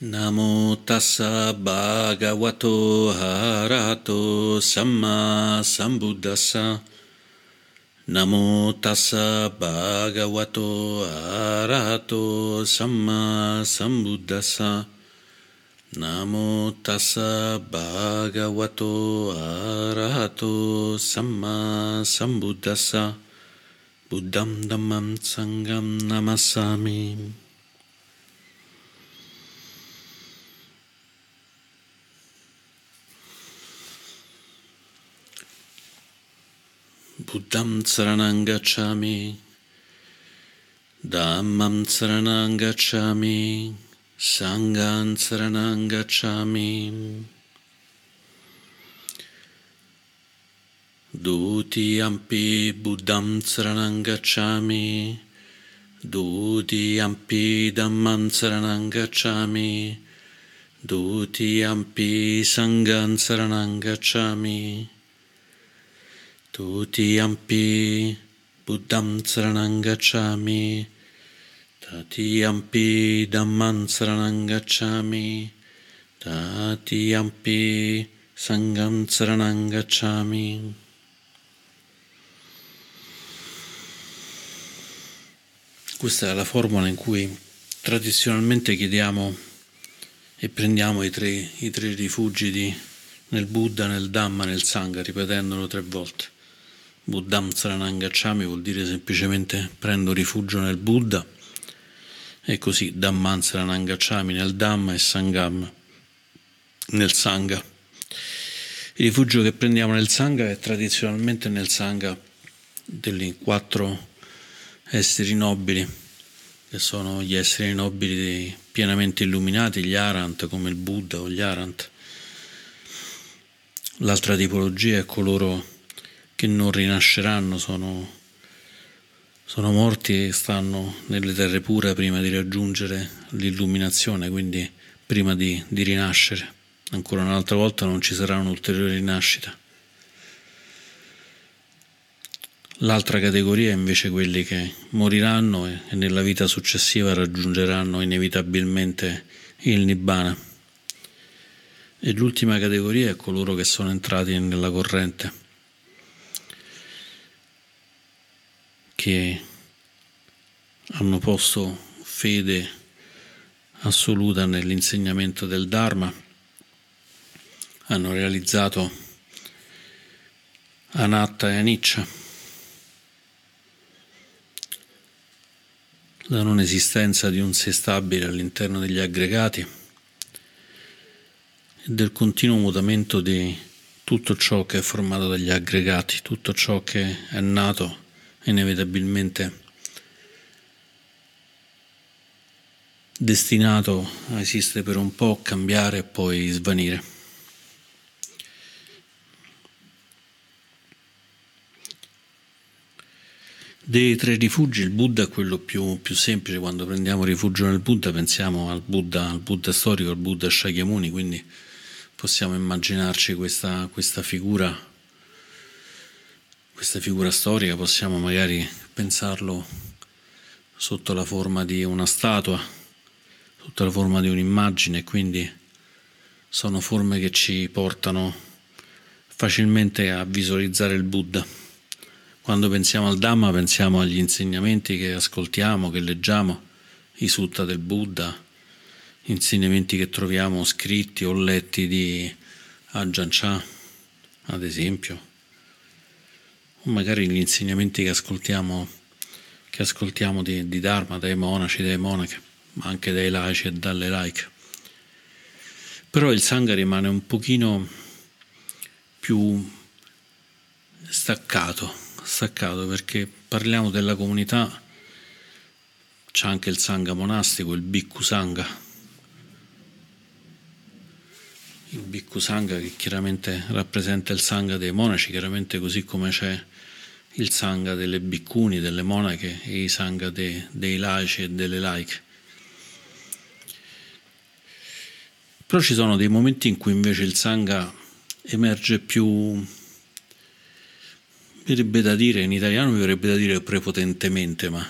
Namo tassa bhagavato arahato samma sambuddhassa. Namo tassa bhagavato arahato samma sambuddhassa. Namo tassa bhagavato arahato samma sambuddhassa. Buddham dhammam sangam namassami. Buddham saranang gacchami, Dhammam saranang gacchami, Sangham saranang gacchami. Dutiyampi Buddham saranang gacchami, Dutiyampi Dhammam saranang gacchami, Dutiyampi Sangham saranang gacchami. Tutiyampi Buddham saranang gacchami. Tatiyampi Dhamman saranang gacchami. Tatiyampi Sangham saranang gacchami. Questa è la formula in cui tradizionalmente chiediamo e prendiamo i tre, i tre rifugi di, nel Buddha, nel Dhamma, nel Sangha, ripetendolo tre volte. Buddham Saranang Gacchami vuol dire semplicemente prendo rifugio nel Buddha e così Dhamman Saranang Gacchami nel Dhamma e Sangam nel Sangha. Il rifugio che prendiamo nel Sangha è tradizionalmente nel Sangha degli quattro esseri nobili, che sono gli esseri nobili pienamente illuminati, gli Arant come il Buddha o gli Arant. L'altra tipologia è coloro che non rinasceranno, sono, sono morti e stanno nelle terre pure prima di raggiungere l'illuminazione, quindi prima di, di rinascere. Ancora un'altra volta non ci sarà un'ulteriore rinascita. L'altra categoria è invece quelli che moriranno e nella vita successiva raggiungeranno inevitabilmente il Nibbana. E l'ultima categoria è coloro che sono entrati nella corrente che hanno posto fede assoluta nell'insegnamento del Dharma, hanno realizzato Anatta e Aniccia, la non esistenza di un sé stabile all'interno degli aggregati e del continuo mutamento di tutto ciò che è formato dagli aggregati, tutto ciò che è nato inevitabilmente destinato a esistere per un po', cambiare e poi svanire. Dei tre rifugi, il Buddha è quello più, più, semplice. Quando prendiamo rifugio nel Buddha, pensiamo al Buddha, al Buddha storico, al Buddha Shakyamuni, quindi possiamo immaginarci questa, questa figura questa figura storica possiamo magari pensarlo sotto la forma di una statua, sotto la forma di un'immagine, quindi sono forme che ci portano facilmente a visualizzare il Buddha. Quando pensiamo al Dhamma pensiamo agli insegnamenti che ascoltiamo, che leggiamo, i sutta del Buddha, insegnamenti che troviamo scritti o letti di Ajahn Chah, ad esempio magari gli insegnamenti che ascoltiamo, che ascoltiamo di, di Dharma dai monaci, dai monache, ma anche dai laici e dalle laiche. Però il Sangha rimane un pochino più staccato, staccato perché parliamo della comunità, c'è anche il Sangha monastico, il Bhikkhu Sangha, il Bhikkhu Sangha che chiaramente rappresenta il Sangha dei monaci, chiaramente così come c'è il Sangha delle Bhikkhuni, delle monache e i Sangha de, dei laici e delle laiche. Però ci sono dei momenti in cui invece il Sangha emerge più, verrebbe da dire, in italiano mi verrebbe da dire prepotentemente, ma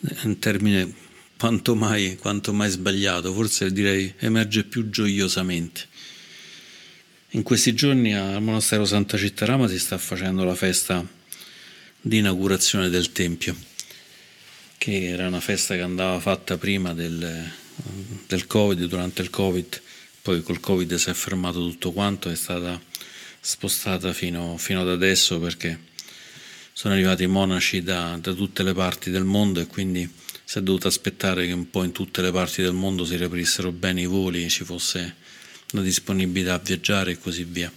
è un termine quanto mai, quanto mai sbagliato, forse direi emerge più gioiosamente. In questi giorni al monastero Santa Cittarama si sta facendo la festa di inaugurazione del Tempio, che era una festa che andava fatta prima del, del Covid, durante il Covid, poi col Covid si è fermato tutto quanto, è stata spostata fino, fino ad adesso perché sono arrivati monaci da, da tutte le parti del mondo e quindi si è dovuto aspettare che un po' in tutte le parti del mondo si riaprissero bene i voli, ci fosse la disponibilità a viaggiare e così via.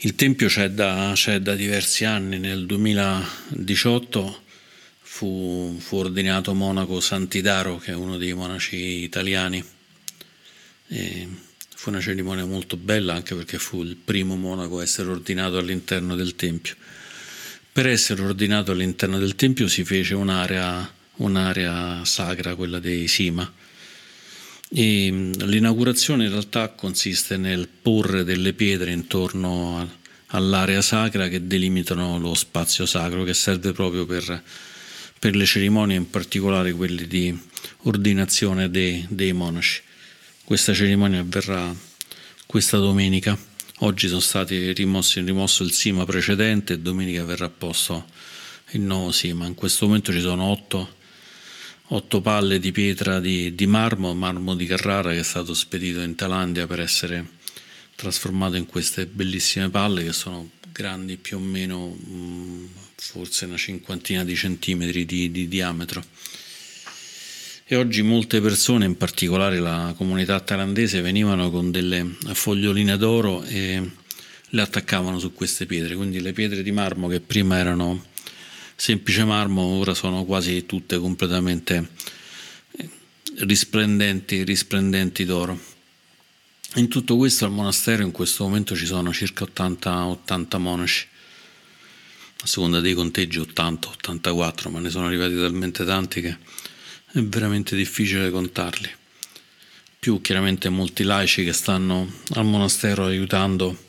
Il Tempio c'è da, c'è da diversi anni, nel 2018 fu, fu, ordinato monaco Santidaro, che è uno dei monaci italiani. E fu una cerimonia molto bella anche perché fu il primo monaco a essere ordinato all'interno del Tempio. Per essere ordinato all'interno del Tempio si fece un'area, un'area sacra, quella dei Sima, e mm, l'inaugurazione in realtà consiste nel porre delle pietre intorno all'area sacra che delimitano lo spazio sacro, che serve proprio per, per le cerimonie, in particolare quelle di ordinazione dei, dei monaci. Questa cerimonia avverrà questa domenica. Oggi sono stati rimossi, rimosso il sima precedente e domenica verrà posto il nuovo sima. In questo momento ci sono otto otto palle di pietra di, di, marmo, marmo di Carrara che è stato spedito in Thailandia per essere trasformato in queste bellissime palle che sono grandi più o meno mm, forse una cinquantina di centimetri di, di diametro. E oggi molte persone, in particolare la comunità thailandese, venivano con delle foglioline d'oro e le attaccavano su queste pietre. Quindi le pietre di marmo che prima erano semplice marmo ora sono quasi tutte completamente eh, risplendenti, risplendenti d'oro. In tutto questo al monastero in questo momento ci sono circa 80, 80 monaci, a seconda dei conteggi 80-84, ma ne sono arrivati talmente tanti che è veramente difficile contarli. Più chiaramente molti laici che stanno al monastero aiutando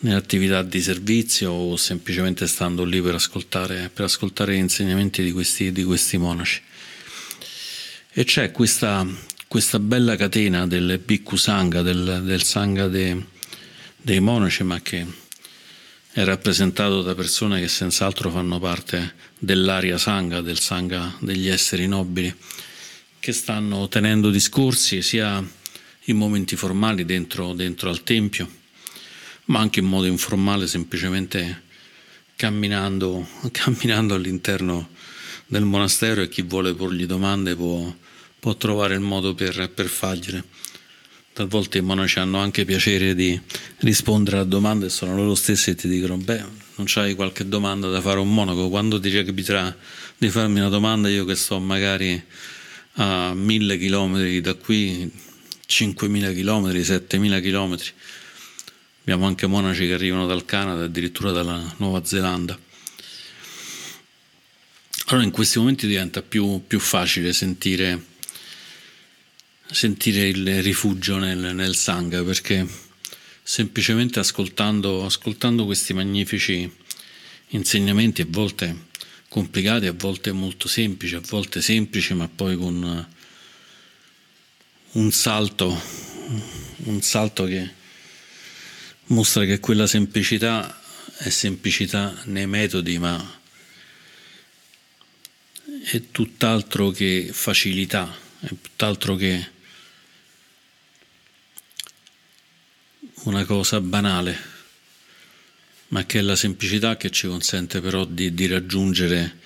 nell'attività di servizio o semplicemente stando lì per ascoltare, per ascoltare gli insegnamenti di questi, di questi monaci. E c'è questa, questa bella catena del Bhikkhu Sangha, del, del Sangha de, dei monaci, ma che è rappresentato da persone che senz'altro fanno parte dell'aria Sangha, del Sangha degli esseri nobili, che stanno tenendo discorsi sia in momenti formali dentro, dentro al Tempio, ma anche in modo informale, semplicemente camminando, camminando all'interno del monastero e chi vuole porgli domande può, può trovare il modo per, per fargliele. Talvolta i monaci hanno anche piacere di rispondere a domande e sono loro stessi che ti dicono: Beh, non c'hai qualche domanda da fare a un monaco? Quando ti capiterà di farmi una domanda, io che sto magari a mille chilometri da qui, 5.000 chilometri, 7.000 chilometri, Abbiamo anche monaci che arrivano dal Canada, addirittura dalla Nuova Zelanda. Allora in questi momenti diventa più, più facile sentire, sentire, il rifugio nel, nel Sangha perché semplicemente ascoltando, ascoltando questi magnifici insegnamenti, a volte complicati, a volte molto semplici, a volte semplici, ma poi con un salto, un salto che mostra che quella semplicità è semplicità nei metodi, ma è tutt'altro che facilità, è tutt'altro che una cosa banale, ma che è la semplicità che ci consente però di, di, raggiungere,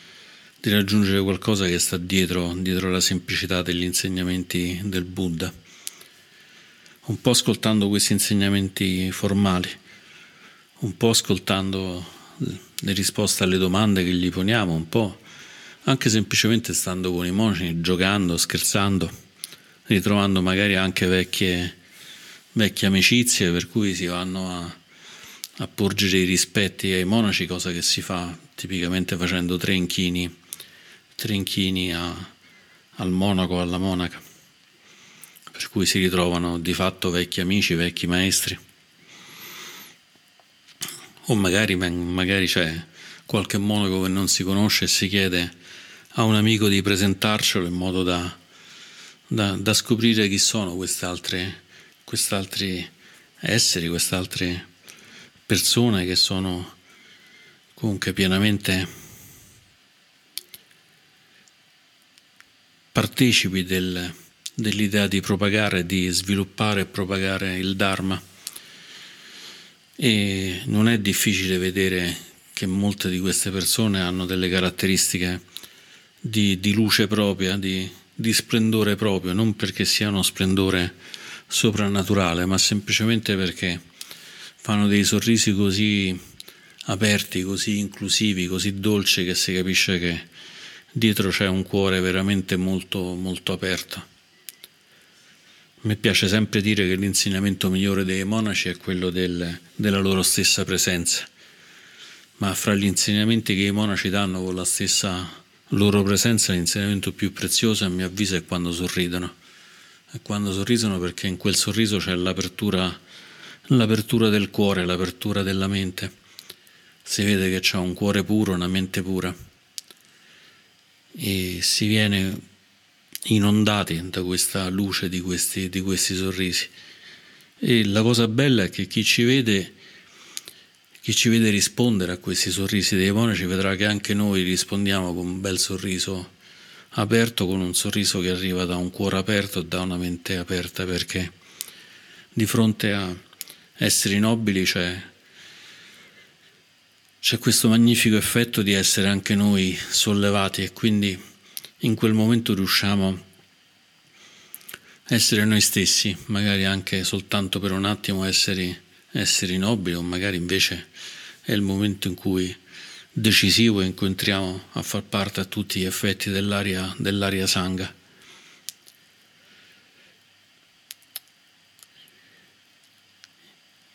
di raggiungere, qualcosa che sta dietro, dietro la semplicità degli insegnamenti del Buddha un po' ascoltando questi insegnamenti formali, un po' ascoltando le risposte alle domande che gli poniamo, un po' anche semplicemente stando con i monaci, giocando, scherzando, ritrovando magari anche vecchie, vecchie amicizie per cui si vanno a, a porgere i rispetti ai monaci, cosa che si fa tipicamente facendo tre inchini, tre inchini a, al monaco o alla monaca per cui si ritrovano di fatto vecchi amici, vecchi maestri. O magari, magari c'è qualche monaco che non si conosce e si chiede a un amico di presentarcelo in modo da, da, da scoprire chi sono quest'altri esseri, queste altre persone che sono comunque pienamente partecipi del, dell'idea di propagare, di sviluppare e propagare il Dharma. E non è difficile vedere che molte di queste persone hanno delle caratteristiche di, di luce propria, di, di splendore proprio, non perché sia uno splendore soprannaturale, ma semplicemente perché fanno dei sorrisi così aperti, così inclusivi, così dolci che si capisce che dietro c'è un cuore veramente molto, molto aperto. Mi piace sempre dire che l'insegnamento migliore dei monaci è quello del, della loro stessa presenza, ma fra gli insegnamenti che i monaci danno con la stessa loro presenza, l'insegnamento più prezioso a mio avviso è quando sorridono. È quando sorridono perché in quel sorriso c'è l'apertura, l'apertura del cuore, l'apertura della mente. Si vede che c'è un cuore puro, una mente pura e si viene inondati da questa luce di questi, di questi sorrisi. E la cosa bella è che chi ci vede, chi ci vede rispondere a questi sorrisi dei monaci vedrà che anche noi rispondiamo con un bel sorriso aperto, con un sorriso che arriva da un cuore aperto e da una mente aperta, perché di fronte a esseri nobili c'è, c'è questo magnifico effetto di essere anche noi sollevati e quindi in quel momento riusciamo a essere noi stessi, magari anche soltanto per un attimo esseri, esseri nobili, o magari invece è il momento in cui decisivo in cui entriamo a far parte a tutti gli effetti dell'aria, dell'aria sanga.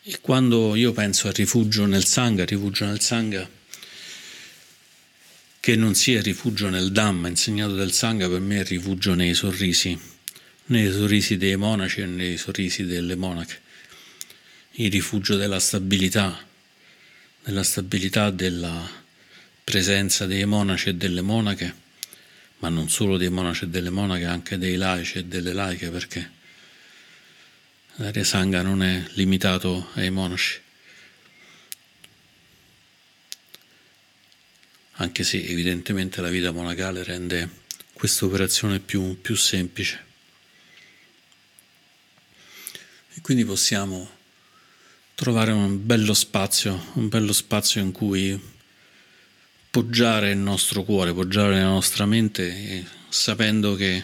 E quando io penso al rifugio nel sangha, rifugio nel sangha, che non sia rifugio nel Dhamma insegnato del Sangha, per me è rifugio nei sorrisi, nei sorrisi dei monaci e nei sorrisi delle monache, il rifugio della stabilità, della stabilità della presenza dei monaci e delle monache, ma non solo dei monaci e delle monache, anche dei laici e delle laiche, perché l'area Sangha non è limitato ai monaci. Anche se evidentemente la vita monacale rende questa operazione più, più semplice. E quindi possiamo trovare un bello spazio, un bello spazio in cui poggiare il nostro cuore, poggiare la nostra mente, sapendo che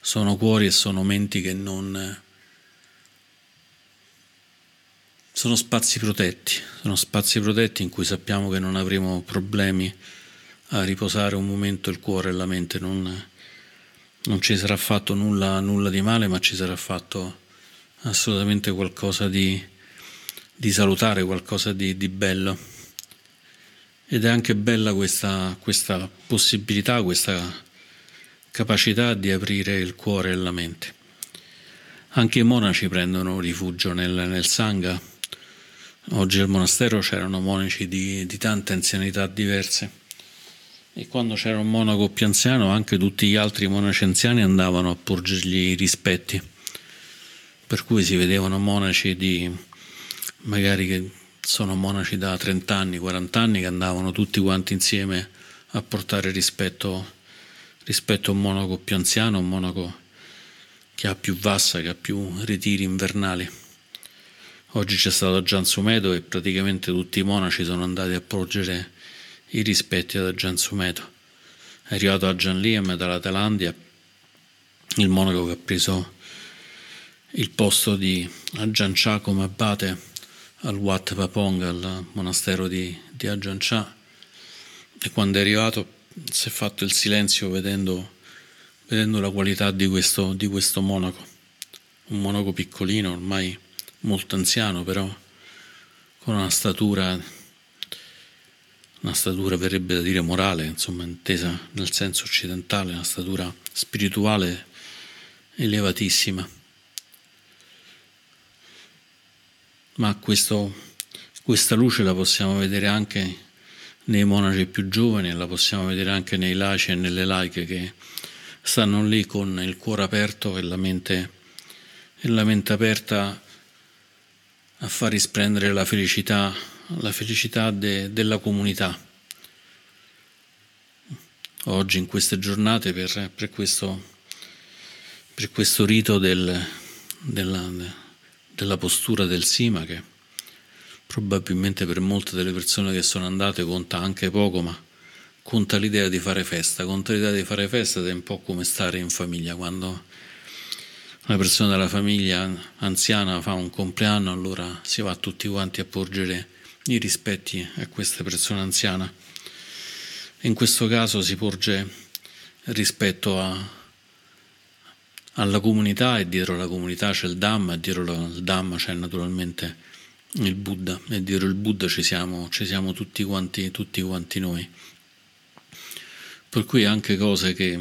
sono cuori e sono menti che non sono spazi protetti, sono spazi protetti in cui sappiamo che non avremo problemi a riposare un momento il cuore e la mente, non, non ci sarà fatto nulla, nulla, di male, ma ci sarà fatto assolutamente qualcosa di, di salutare, qualcosa di, di, bello. Ed è anche bella questa, questa possibilità, questa capacità di aprire il cuore e la mente. Anche i monaci prendono rifugio nel, nel Sangha, Oggi al monastero c'erano monaci di, di tante anzianità diverse e quando c'era un monaco più anziano anche tutti gli altri monaci anziani andavano a porgergli i rispetti, per cui si vedevano monaci di magari che sono monaci da 30 anni, 40 anni che andavano tutti quanti insieme a portare rispetto, rispetto a un monaco più anziano, un monaco che ha più vassa, che ha più ritiri invernali. Oggi c'è stato Gian Sumeto e praticamente tutti i monaci sono andati a porgere i rispetti da Gian Sumeto. È arrivato a Gian Liem dalla Thailandia, il monaco che ha preso il posto di Chah come abate al Wat Papong, al monastero di, di Chah. E quando è arrivato si è fatto il silenzio vedendo, vedendo la qualità di questo, di questo monaco. Un monaco piccolino ormai molto anziano, però con una statura, una statura verrebbe da dire morale, insomma, intesa nel senso occidentale, una statura spirituale elevatissima. Ma questo, questa luce la possiamo vedere anche nei monaci più giovani, la possiamo vedere anche nei laici e nelle laiche che stanno lì con il cuore aperto e la mente, e la mente aperta a far risplendere la felicità, la felicità de, della comunità. Oggi, in queste giornate, per, per, questo, per questo, rito del, della, della postura del Sima, che probabilmente per molte delle persone che sono andate conta anche poco, ma conta l'idea di fare festa, conta l'idea di fare festa ed è un po' come stare in famiglia, quando una persona della famiglia anziana fa un compleanno, allora si va tutti quanti a porgere i rispetti a questa persona anziana. In questo caso si porge rispetto a, alla comunità e dietro la comunità c'è il Dhamma e dietro il Dhamma c'è naturalmente il Buddha e dietro il Buddha ci siamo, ci siamo tutti, quanti, tutti quanti noi. Per cui anche cose che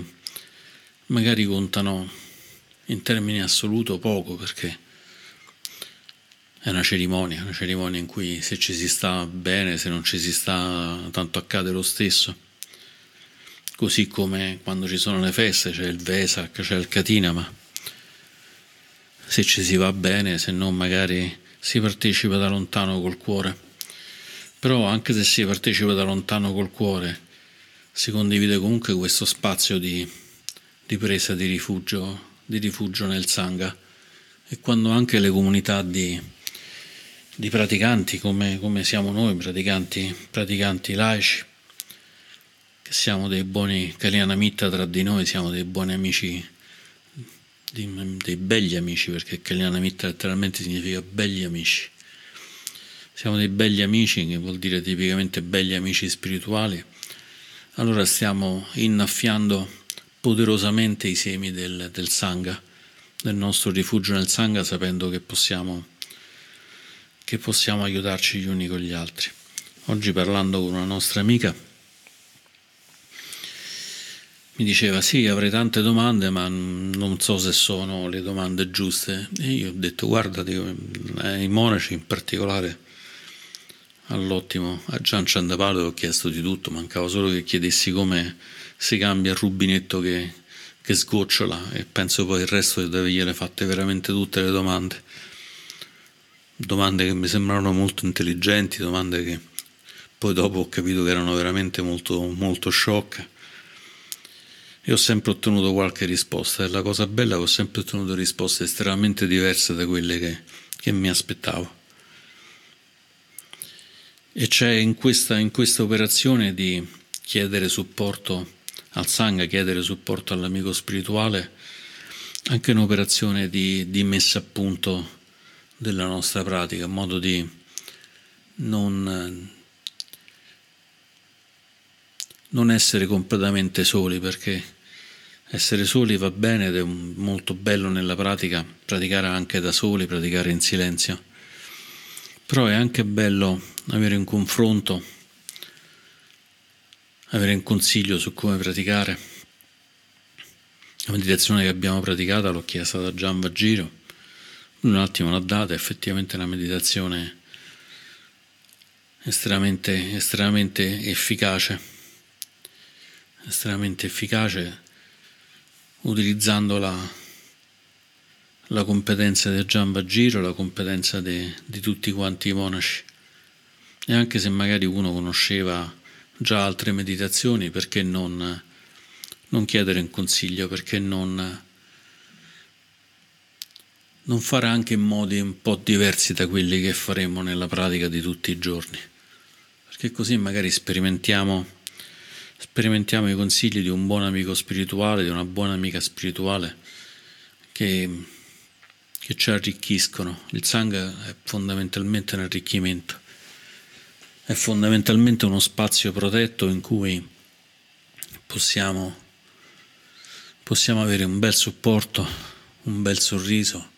magari contano in termini assoluto poco perché è una cerimonia, una cerimonia in cui se ci si sta bene, se non ci si sta tanto accade lo stesso. Così come quando ci sono le feste c'è il Vesak, c'è il Katina, ma se ci si va bene, se no magari si partecipa da lontano col cuore. Però anche se si partecipa da lontano col cuore, si condivide comunque questo spazio di, di presa di rifugio, di rifugio nel Sangha. E quando anche le comunità di, di praticanti, come, come, siamo noi, praticanti, praticanti laici, che siamo dei buoni Kalyanamitta tra di noi, siamo dei buoni amici dei begli amici, perché Kalyanamitta letteralmente significa begli amici. Siamo dei begli amici, che vuol dire tipicamente begli amici spirituali. Allora stiamo innaffiando poderosamente i semi del, del Sangha, del nostro rifugio nel Sangha, sapendo che possiamo, che possiamo aiutarci gli uni con gli altri. Oggi parlando con una nostra amica, mi diceva sì, avrei tante domande, ma non so se sono le domande giuste. E io ho detto guarda, dico, ai monaci in particolare, all'ottimo, a Gian Ciandapalo ho chiesto di tutto, mancava solo che chiedessi come si cambia il rubinetto che, che sgocciola e penso poi il resto di avergliele fatte veramente tutte le domande. Domande che mi sembrano molto intelligenti, domande che poi dopo ho capito che erano veramente molto, molto sciocche e ho sempre ottenuto qualche risposta e la cosa bella è che ho sempre ottenuto risposte estremamente diverse da quelle che, che mi aspettavo. E c'è in questa, in questa operazione di chiedere supporto al Sangha, chiedere supporto all'amico spirituale, anche un'operazione di, di messa a punto della nostra pratica, in modo di non, non essere completamente soli, perché essere soli va bene ed è molto bello nella pratica, praticare anche da soli, praticare in silenzio. Però è anche bello avere un confronto, avere un consiglio su come praticare. La meditazione che abbiamo praticata l'ho chiesta da Gian Vagiro, un attimo l'ha data, effettivamente è una meditazione estremamente, estremamente efficace, estremamente efficace utilizzando la, competenza del Giamba Giro, la competenza de, di tutti quanti i monaci. E anche se magari uno conosceva già altre meditazioni, perché non, non chiedere un consiglio, perché non, non fare anche in modi un po' diversi da quelli che faremo nella pratica di tutti i giorni? Perché così magari sperimentiamo sperimentiamo i consigli di un buon amico spirituale, di una buona amica spirituale che, che ci arricchiscono. Il Sangha è fondamentalmente un arricchimento, è fondamentalmente uno spazio protetto in cui possiamo, possiamo avere un bel supporto, un bel sorriso.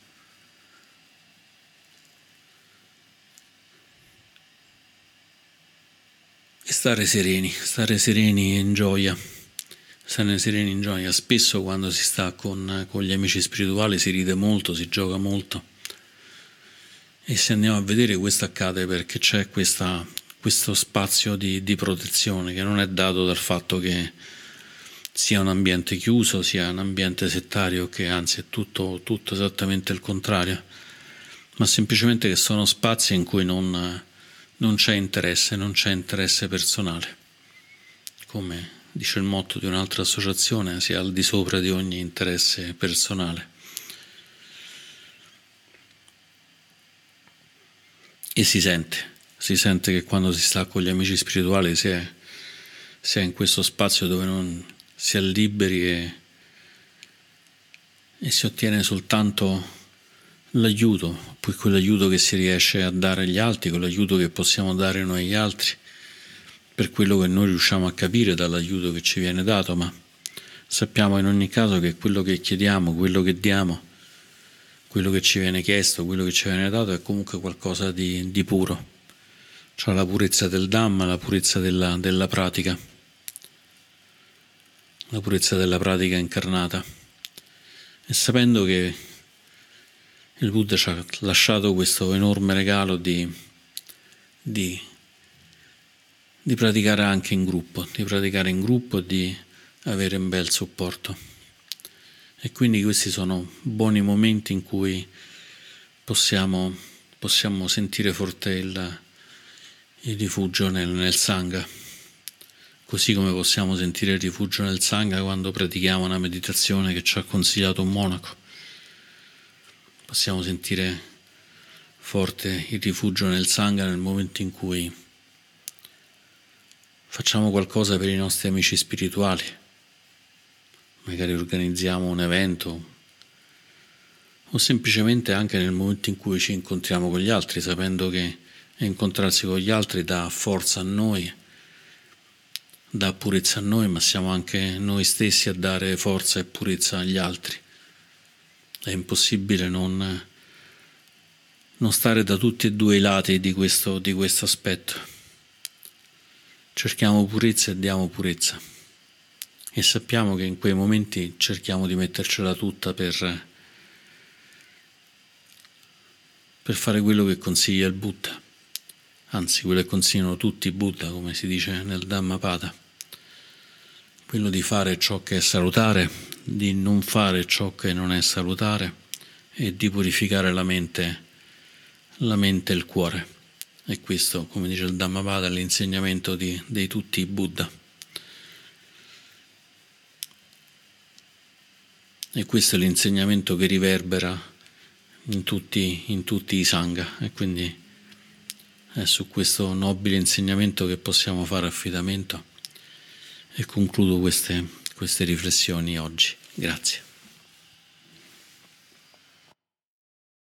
E stare sereni, stare sereni in gioia, stare sereni in gioia. Spesso quando si sta con, con gli amici spirituali si ride molto, si gioca molto. E se andiamo a vedere questo accade perché c'è questa, questo spazio di, di protezione che non è dato dal fatto che sia un ambiente chiuso, sia un ambiente settario, che anzi è tutto, tutto esattamente il contrario, ma semplicemente che sono spazi in cui non, non c'è interesse, non c'è interesse personale. Come dice il motto di un'altra associazione, sia al di sopra di ogni interesse personale. E si sente, si sente che quando si sta con gli amici spirituali si è, si è in questo spazio dove non si è liberi e, e si ottiene soltanto l'aiuto, poi quell'aiuto che si riesce a dare agli altri, quell'aiuto che possiamo dare noi agli altri per quello che noi riusciamo a capire dall'aiuto che ci viene dato, ma sappiamo in ogni caso che quello che chiediamo, quello che diamo, quello che ci viene chiesto, quello che ci viene dato è comunque qualcosa di, di puro, cioè la purezza del Dhamma, la purezza della, della pratica, la purezza della pratica incarnata. E sapendo che il Buddha ci ha lasciato questo enorme regalo di, di di praticare anche in gruppo, di praticare in gruppo e di avere un bel supporto. E quindi questi sono buoni momenti in cui possiamo, possiamo sentire forte il, il rifugio nel, nel Sangha, così come possiamo sentire il rifugio nel Sangha quando pratichiamo una meditazione che ci ha consigliato un monaco. Possiamo sentire forte il rifugio nel Sangha nel momento in cui facciamo qualcosa per i nostri amici spirituali, magari organizziamo un evento o semplicemente anche nel momento in cui ci incontriamo con gli altri, sapendo che incontrarsi con gli altri dà forza a noi, dà purezza a noi, ma siamo anche noi stessi a dare forza e purezza agli altri. È impossibile non, non stare da tutti e due i lati di questo, di questo aspetto cerchiamo purezza e diamo purezza. E sappiamo che in quei momenti cerchiamo di mettercela tutta per, per fare quello che consiglia il Buddha, anzi quello che consigliano tutti i Buddha, come si dice nel Dhammapada, quello di fare ciò che è salutare, di non fare ciò che non è salutare e di purificare la mente, la mente e il cuore. E questo, come dice il Dhammapada, è l'insegnamento di, di tutti i Buddha. E questo è l'insegnamento che riverbera in tutti, in tutti i Sangha. E quindi è su questo nobile insegnamento che possiamo fare affidamento. E concludo queste, queste riflessioni oggi. Grazie.